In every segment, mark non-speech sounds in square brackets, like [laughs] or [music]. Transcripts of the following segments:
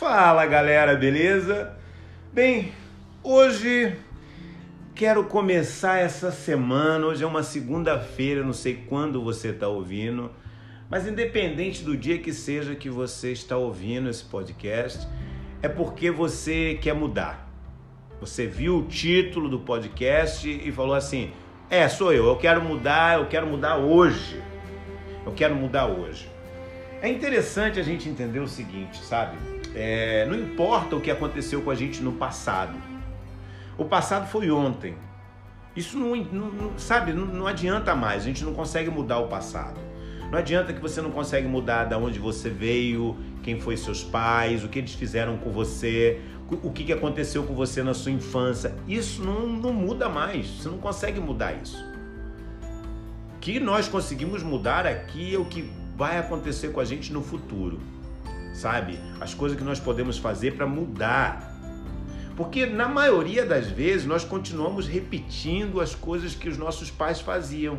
Fala galera, beleza? Bem, hoje quero começar essa semana. Hoje é uma segunda-feira, não sei quando você está ouvindo, mas independente do dia que seja que você está ouvindo esse podcast, é porque você quer mudar. Você viu o título do podcast e falou assim: É, sou eu, eu quero mudar, eu quero mudar hoje. Eu quero mudar hoje. É interessante a gente entender o seguinte, sabe? É, não importa o que aconteceu com a gente no passado. O passado foi ontem. Isso não, não sabe, não, não adianta mais. A gente não consegue mudar o passado. Não adianta que você não consegue mudar da onde você veio, quem foi seus pais, o que eles fizeram com você, o que aconteceu com você na sua infância. Isso não, não muda mais. Você não consegue mudar isso. O que nós conseguimos mudar aqui é o que vai acontecer com a gente no futuro, sabe? As coisas que nós podemos fazer para mudar. Porque na maioria das vezes nós continuamos repetindo as coisas que os nossos pais faziam.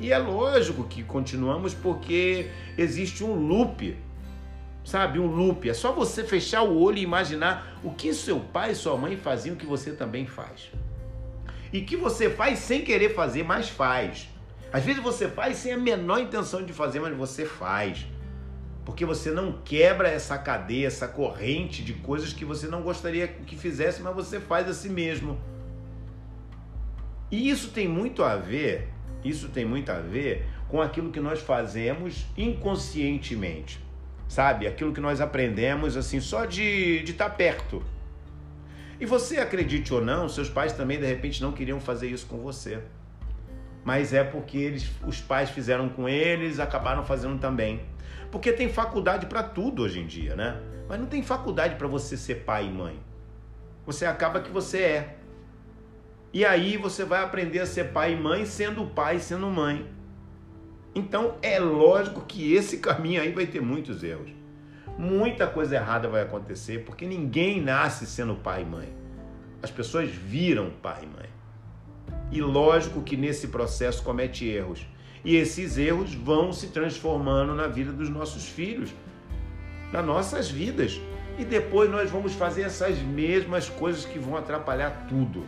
E é lógico que continuamos porque existe um loop, sabe? Um loop. É só você fechar o olho e imaginar o que seu pai e sua mãe faziam que você também faz. E que você faz sem querer fazer, mas faz. Às vezes você faz sem a menor intenção de fazer, mas você faz. Porque você não quebra essa cadeia, essa corrente de coisas que você não gostaria que fizesse, mas você faz a si mesmo. E isso tem muito a ver, isso tem muito a ver com aquilo que nós fazemos inconscientemente. Sabe? Aquilo que nós aprendemos assim só de estar tá perto. E você acredite ou não, seus pais também de repente não queriam fazer isso com você mas é porque eles, os pais fizeram com eles, acabaram fazendo também. Porque tem faculdade para tudo hoje em dia, né? Mas não tem faculdade para você ser pai e mãe. Você acaba que você é. E aí você vai aprender a ser pai e mãe sendo pai, sendo mãe. Então é lógico que esse [laughs] caminho aí vai ter muitos erros. Muita coisa errada vai acontecer, porque ninguém nasce sendo pai e mãe. As pessoas viram pai e mãe. E lógico que nesse processo comete erros. E esses erros vão se transformando na vida dos nossos filhos, nas nossas vidas. E depois nós vamos fazer essas mesmas coisas que vão atrapalhar tudo.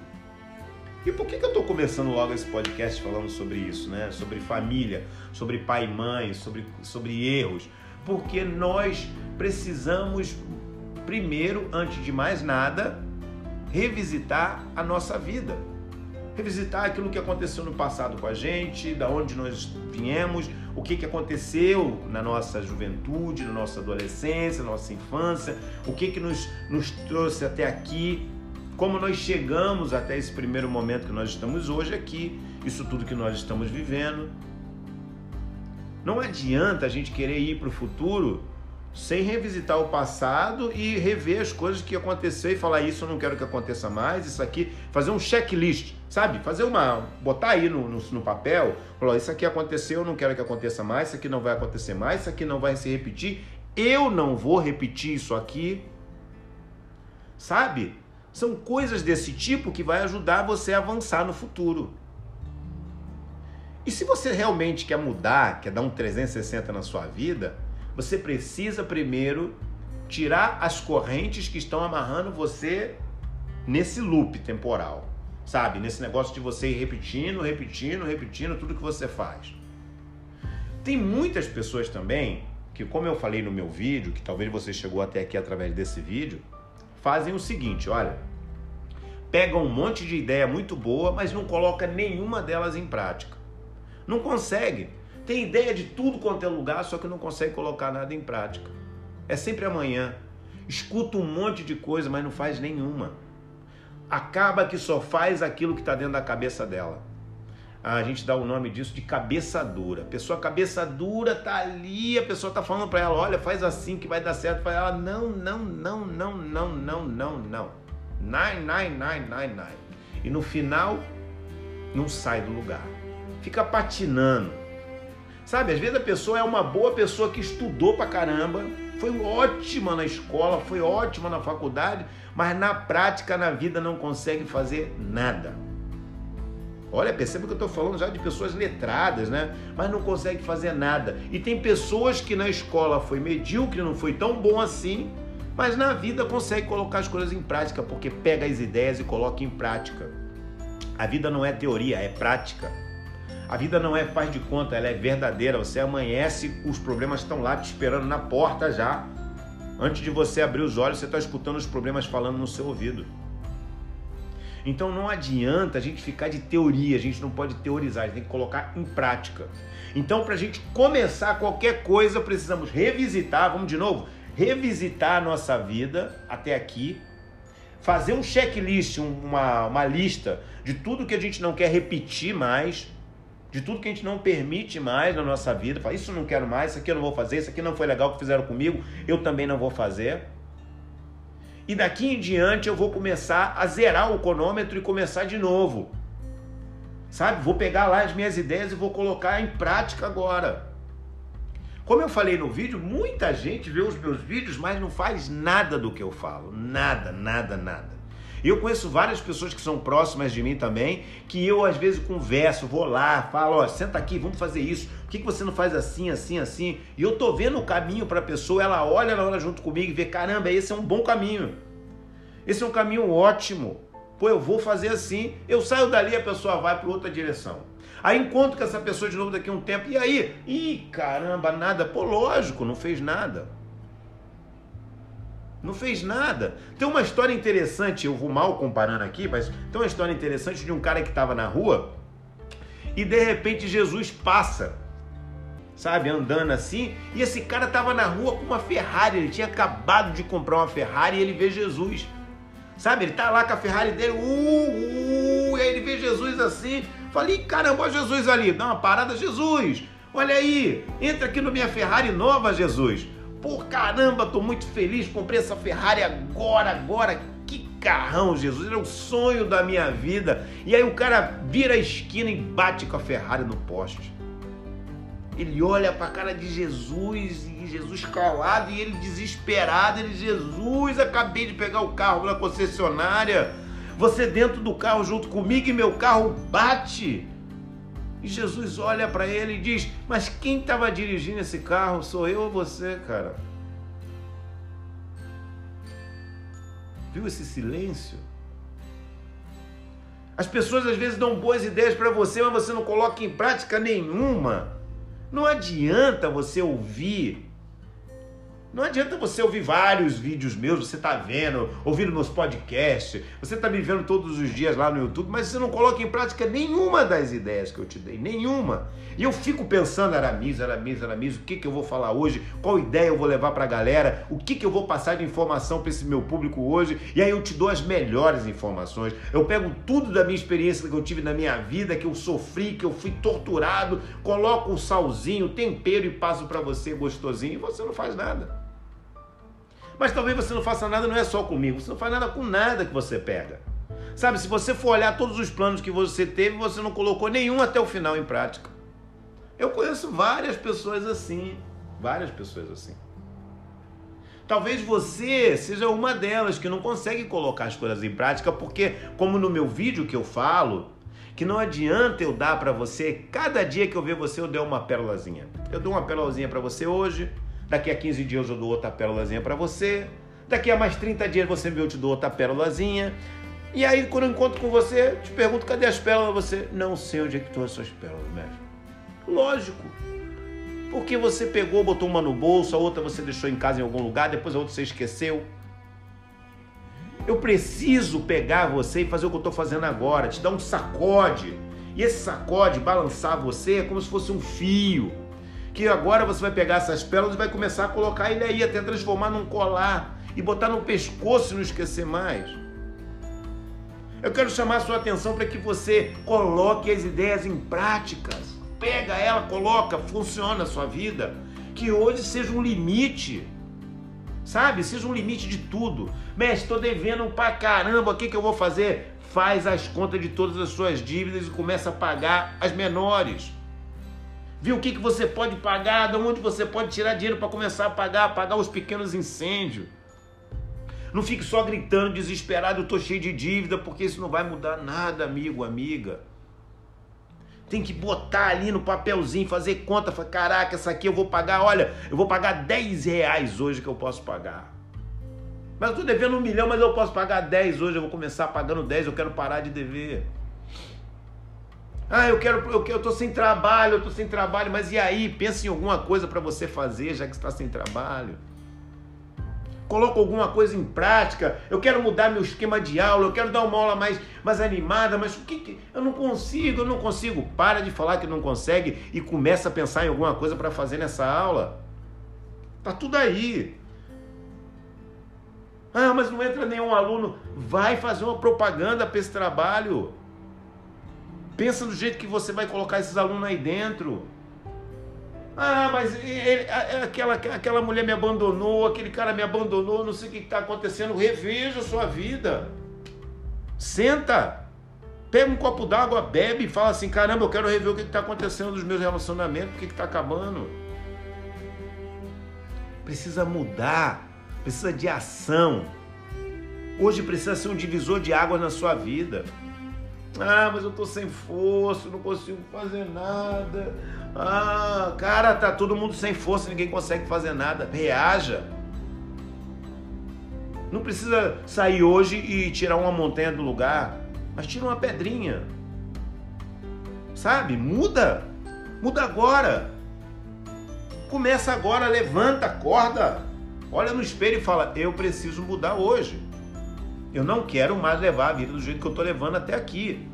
E por que, que eu estou começando logo esse podcast falando sobre isso, né? Sobre família, sobre pai e mãe, sobre, sobre erros? Porque nós precisamos, primeiro, antes de mais nada, revisitar a nossa vida revisitar aquilo que aconteceu no passado com a gente, da onde nós viemos, o que, que aconteceu na nossa juventude, na nossa adolescência, na nossa infância, o que, que nos, nos trouxe até aqui, como nós chegamos até esse primeiro momento que nós estamos hoje aqui, isso tudo que nós estamos vivendo. Não adianta a gente querer ir para o futuro sem revisitar o passado e rever as coisas que aconteceu e falar isso eu não quero que aconteça mais, isso aqui, fazer um checklist, sabe? Fazer uma, botar aí no, no, no papel, falar isso aqui aconteceu, eu não quero que aconteça mais, isso aqui não vai acontecer mais, isso aqui não vai se repetir, eu não vou repetir isso aqui, sabe? São coisas desse tipo que vai ajudar você a avançar no futuro. E se você realmente quer mudar, quer dar um 360 na sua vida, você precisa primeiro tirar as correntes que estão amarrando você nesse loop temporal, sabe? Nesse negócio de você ir repetindo, repetindo, repetindo tudo que você faz. Tem muitas pessoas também que, como eu falei no meu vídeo, que talvez você chegou até aqui através desse vídeo, fazem o seguinte, olha, pegam um monte de ideia muito boa, mas não coloca nenhuma delas em prática. Não consegue tem ideia de tudo quanto é lugar, só que não consegue colocar nada em prática. É sempre amanhã. Escuta um monte de coisa, mas não faz nenhuma. Acaba que só faz aquilo que está dentro da cabeça dela. A gente dá o nome disso de cabeça dura. A pessoa cabeça dura tá ali, a pessoa tá falando para ela, olha, faz assim que vai dar certo. Para ela, não, não, não, não, não, não, não, não. Nine, nine, nine, nine, nine. E no final, não sai do lugar. Fica patinando Sabe, às vezes a pessoa é uma boa pessoa que estudou pra caramba, foi ótima na escola, foi ótima na faculdade, mas na prática, na vida, não consegue fazer nada. Olha, perceba que eu estou falando já de pessoas letradas, né? Mas não consegue fazer nada. E tem pessoas que na escola foi medíocre, não foi tão bom assim, Mas na vida consegue colocar as coisas em prática, porque pega as ideias e coloca em prática. A vida não é teoria, é prática. A vida não é faz de conta, ela é verdadeira. Você amanhece, os problemas estão lá te esperando na porta já. Antes de você abrir os olhos, você está escutando os problemas falando no seu ouvido. Então não adianta a gente ficar de teoria, a gente não pode teorizar, a gente tem que colocar em prática. Então, para a gente começar qualquer coisa, precisamos revisitar, vamos de novo, revisitar a nossa vida até aqui, fazer um checklist, uma, uma lista de tudo que a gente não quer repetir mais, de tudo que a gente não permite mais na nossa vida. Fala, isso eu não quero mais, isso aqui eu não vou fazer, isso aqui não foi legal que fizeram comigo, eu também não vou fazer. E daqui em diante eu vou começar a zerar o cronômetro e começar de novo. Sabe? Vou pegar lá as minhas ideias e vou colocar em prática agora. Como eu falei no vídeo, muita gente vê os meus vídeos, mas não faz nada do que eu falo. Nada, nada, nada. Eu conheço várias pessoas que são próximas de mim também, que eu às vezes converso, vou lá, falo, ó, senta aqui, vamos fazer isso. Por que, que você não faz assim, assim, assim? E eu tô vendo o caminho para a pessoa, ela olha, ela olha junto comigo e vê, caramba, esse é um bom caminho. Esse é um caminho ótimo. Pô, eu vou fazer assim. Eu saio dali, a pessoa vai para outra direção. Aí encontro com essa pessoa de novo daqui a um tempo. E aí? Ih, caramba, nada. Pô, lógico, não fez nada. Não fez nada. Tem uma história interessante, eu vou mal comparando aqui, mas tem uma história interessante de um cara que estava na rua e de repente Jesus passa, sabe, andando assim, e esse cara estava na rua com uma Ferrari, ele tinha acabado de comprar uma Ferrari e ele vê Jesus. Sabe, ele tá lá com a Ferrari dele, uh, uh, e aí ele vê Jesus assim, falei, caramba, Jesus ali, dá uma parada, Jesus, olha aí, entra aqui no minha Ferrari nova, Jesus. Pô, caramba, tô muito feliz, comprei essa Ferrari agora, agora. Que carrão, Jesus, era o sonho da minha vida. E aí o cara vira a esquina e bate com a Ferrari no poste. Ele olha para a cara de Jesus e Jesus calado e ele desesperado. Ele, Jesus, acabei de pegar o carro na concessionária. Você dentro do carro junto comigo e meu carro bate. E Jesus olha para ele e diz: Mas quem estava dirigindo esse carro? Sou eu ou você, cara? Viu esse silêncio? As pessoas às vezes dão boas ideias para você, mas você não coloca em prática nenhuma. Não adianta você ouvir não adianta você ouvir vários vídeos meus, você está vendo, ouvindo meus podcasts, você está me vendo todos os dias lá no YouTube, mas você não coloca em prática nenhuma das ideias que eu te dei, nenhuma. E eu fico pensando, Aramis, Aramis, Aramis, o que, que eu vou falar hoje, qual ideia eu vou levar para a galera, o que, que eu vou passar de informação para esse meu público hoje, e aí eu te dou as melhores informações. Eu pego tudo da minha experiência que eu tive na minha vida, que eu sofri, que eu fui torturado, coloco o salzinho, tempero e passo para você gostosinho, e você não faz nada. Mas talvez você não faça nada, não é só comigo, você não faz nada com nada que você pega. Sabe, se você for olhar todos os planos que você teve, você não colocou nenhum até o final em prática. Eu conheço várias pessoas assim, várias pessoas assim. Talvez você seja uma delas que não consegue colocar as coisas em prática, porque, como no meu vídeo que eu falo, que não adianta eu dar para você, cada dia que eu ver você, eu dou uma pérolazinha. Eu dou uma pérolazinha para você hoje, Daqui a 15 dias eu dou outra pérolazinha para você. Daqui a mais 30 dias você vê, eu te dou outra pérolazinha. E aí, quando eu encontro com você, te pergunto, cadê as pérolas? Você, não sei onde é que estão as suas pérolas, mestre. Lógico. Porque você pegou, botou uma no bolso, a outra você deixou em casa em algum lugar, depois a outra você esqueceu. Eu preciso pegar você e fazer o que eu estou fazendo agora, te dar um sacode. E esse sacode, balançar você, é como se fosse um fio que agora você vai pegar essas pérolas e vai começar a colocar ele aí, até transformar num colar e botar no pescoço e não esquecer mais. Eu quero chamar a sua atenção para que você coloque as ideias em práticas. Pega ela, coloca, funciona a sua vida. Que hoje seja um limite. Sabe? Seja um limite de tudo. Mestre, estou devendo pra caramba, o que, que eu vou fazer? Faz as contas de todas as suas dívidas e começa a pagar as menores. Viu o que, que você pode pagar, de onde você pode tirar dinheiro para começar a pagar, pagar os pequenos incêndios. Não fique só gritando desesperado, eu tô cheio de dívida, porque isso não vai mudar nada, amigo, amiga. Tem que botar ali no papelzinho, fazer conta, falar, caraca, essa aqui eu vou pagar, olha, eu vou pagar 10 reais hoje que eu posso pagar. Mas eu estou devendo um milhão, mas eu posso pagar 10 hoje, eu vou começar pagando 10, eu quero parar de dever. Ah, eu quero, eu, eu tô sem trabalho, eu tô sem trabalho, mas e aí? Pensa em alguma coisa para você fazer, já que está sem trabalho. Coloca alguma coisa em prática. Eu quero mudar meu esquema de aula, eu quero dar uma aula mais, mais animada, mas o que, que eu não consigo, eu não consigo. Para de falar que não consegue e começa a pensar em alguma coisa para fazer nessa aula. Tá tudo aí. Ah, mas não entra nenhum aluno. Vai fazer uma propaganda para esse trabalho. Pensa do jeito que você vai colocar esses alunos aí dentro. Ah, mas ele, aquela, aquela mulher me abandonou, aquele cara me abandonou, não sei o que está acontecendo. Reveja a sua vida. Senta. Pega um copo d'água, bebe e fala assim: caramba, eu quero rever o que está acontecendo nos meus relacionamentos, o que está acabando. Precisa mudar, precisa de ação. Hoje precisa ser um divisor de águas na sua vida. Ah, mas eu tô sem força, não consigo fazer nada. Ah, cara, tá todo mundo sem força, ninguém consegue fazer nada. Reaja. Não precisa sair hoje e tirar uma montanha do lugar, mas tira uma pedrinha. Sabe? Muda. Muda agora. Começa agora, levanta, acorda. Olha no espelho e fala: Eu preciso mudar hoje. Eu não quero mais levar a vida do jeito que eu estou levando até aqui.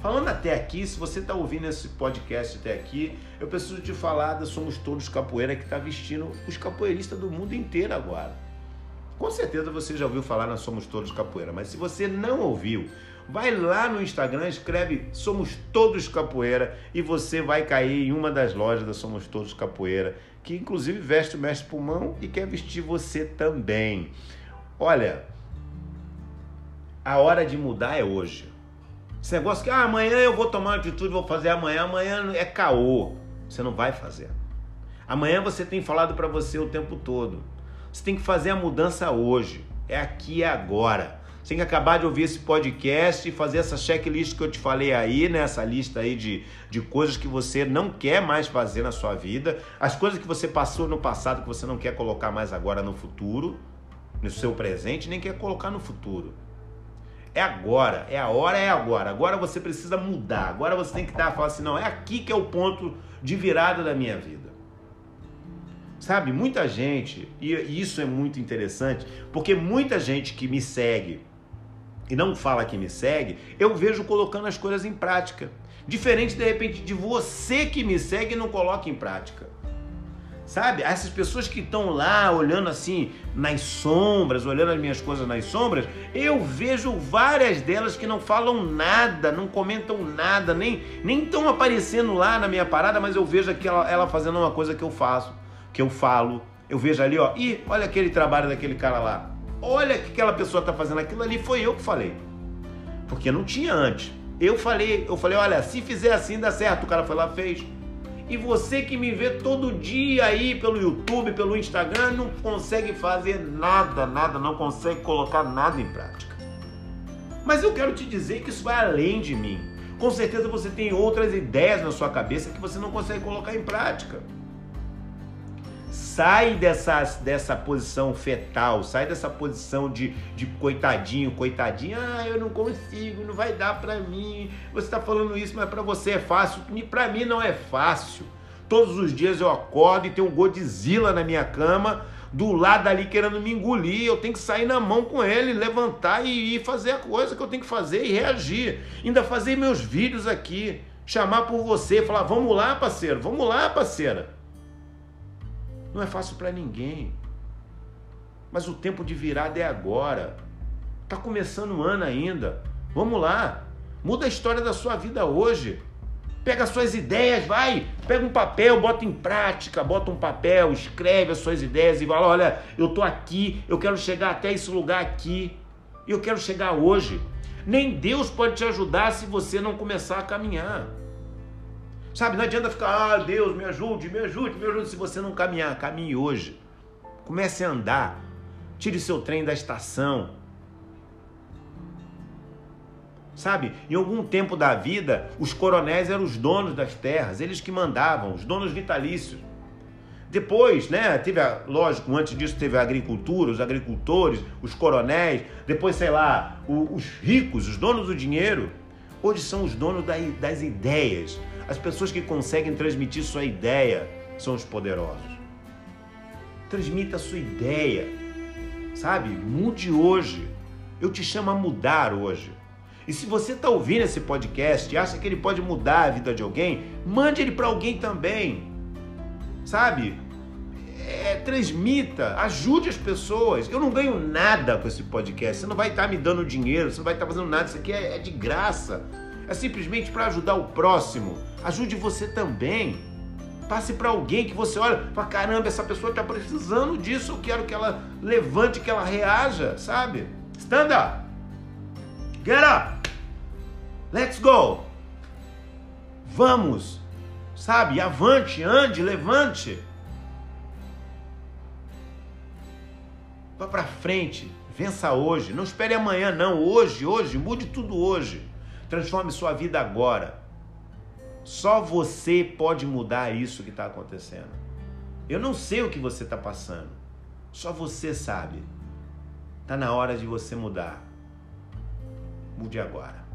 Falando até aqui, se você está ouvindo esse podcast até aqui, eu preciso te falar da Somos Todos Capoeira que está vestindo os capoeiristas do mundo inteiro agora. Com certeza você já ouviu falar na Somos Todos Capoeira, mas se você não ouviu, vai lá no Instagram, escreve Somos Todos Capoeira e você vai cair em uma das lojas da Somos Todos Capoeira, que inclusive veste o mestre pulmão e quer vestir você também. Olha, a hora de mudar é hoje. Esse negócio que ah, amanhã eu vou tomar atitude, vou fazer amanhã, amanhã é caô. Você não vai fazer. Amanhã você tem falado para você o tempo todo. Você tem que fazer a mudança hoje. É aqui e é agora. Você tem que acabar de ouvir esse podcast e fazer essa checklist que eu te falei aí, né? Essa lista aí de, de coisas que você não quer mais fazer na sua vida, as coisas que você passou no passado que você não quer colocar mais agora no futuro no seu presente, nem quer colocar no futuro. É agora, é a hora, é agora. Agora você precisa mudar. Agora você tem que estar falar assim, não, é aqui que é o ponto de virada da minha vida. Sabe, muita gente, e isso é muito interessante, porque muita gente que me segue e não fala que me segue, eu vejo colocando as coisas em prática. Diferente de repente de você que me segue e não coloca em prática. Sabe? Essas pessoas que estão lá olhando assim nas sombras, olhando as minhas coisas nas sombras, eu vejo várias delas que não falam nada, não comentam nada, nem nem estão aparecendo lá na minha parada, mas eu vejo aquela, ela fazendo uma coisa que eu faço, que eu falo. Eu vejo ali, ó, e olha aquele trabalho daquele cara lá. Olha que aquela pessoa está fazendo aquilo ali, foi eu que falei. Porque não tinha antes. Eu falei, eu falei, olha, se fizer assim dá certo. O cara foi lá fez. E você que me vê todo dia aí pelo YouTube, pelo Instagram, não consegue fazer nada, nada, não consegue colocar nada em prática. Mas eu quero te dizer que isso vai além de mim. Com certeza você tem outras ideias na sua cabeça que você não consegue colocar em prática. Sai dessa, dessa posição fetal, sai dessa posição de, de coitadinho, coitadinha. Ah, eu não consigo, não vai dar para mim. Você está falando isso, mas para você é fácil. Para mim não é fácil. Todos os dias eu acordo e tem um Godzilla na minha cama, do lado ali querendo me engolir. Eu tenho que sair na mão com ele, levantar e ir fazer a coisa que eu tenho que fazer e reagir. Ainda fazer meus vídeos aqui, chamar por você, falar: vamos lá, parceiro, vamos lá, parceira. Não é fácil para ninguém. Mas o tempo de virada é agora. Tá começando o ano ainda. Vamos lá. Muda a história da sua vida hoje. Pega as suas ideias, vai, pega um papel, bota em prática, bota um papel, escreve as suas ideias e fala: olha, eu tô aqui, eu quero chegar até esse lugar aqui, eu quero chegar hoje. Nem Deus pode te ajudar se você não começar a caminhar. Sabe, não adianta ficar, ah, Deus, me ajude, me ajude, me ajude. Se você não caminhar, caminhe hoje. Comece a andar. Tire seu trem da estação. Sabe, em algum tempo da vida, os coronéis eram os donos das terras, eles que mandavam, os donos vitalícios. Depois, né, teve, a, lógico, antes disso teve a agricultura, os agricultores, os coronéis, depois, sei lá, os ricos, os donos do dinheiro. Hoje são os donos da, das ideias. As pessoas que conseguem transmitir sua ideia são os poderosos. Transmita a sua ideia, sabe? Mude hoje. Eu te chamo a mudar hoje. E se você está ouvindo esse podcast e acha que ele pode mudar a vida de alguém, mande ele para alguém também sabe? É, transmita, ajude as pessoas. Eu não ganho nada com esse podcast. Você não vai estar tá me dando dinheiro, você não vai estar tá fazendo nada. Isso aqui é, é de graça. É simplesmente para ajudar o próximo. Ajude você também. Passe para alguém que você olha, fala: caramba, essa pessoa está precisando disso. Eu quero que ela levante, que ela reaja, sabe? Stand up. Get up. Let's go. Vamos sabe? Avante, ande, levante. Vá para frente, vença hoje. Não espere amanhã, não. Hoje, hoje, mude tudo hoje. Transforme sua vida agora. Só você pode mudar isso que está acontecendo. Eu não sei o que você está passando. Só você sabe. Está na hora de você mudar. Mude agora.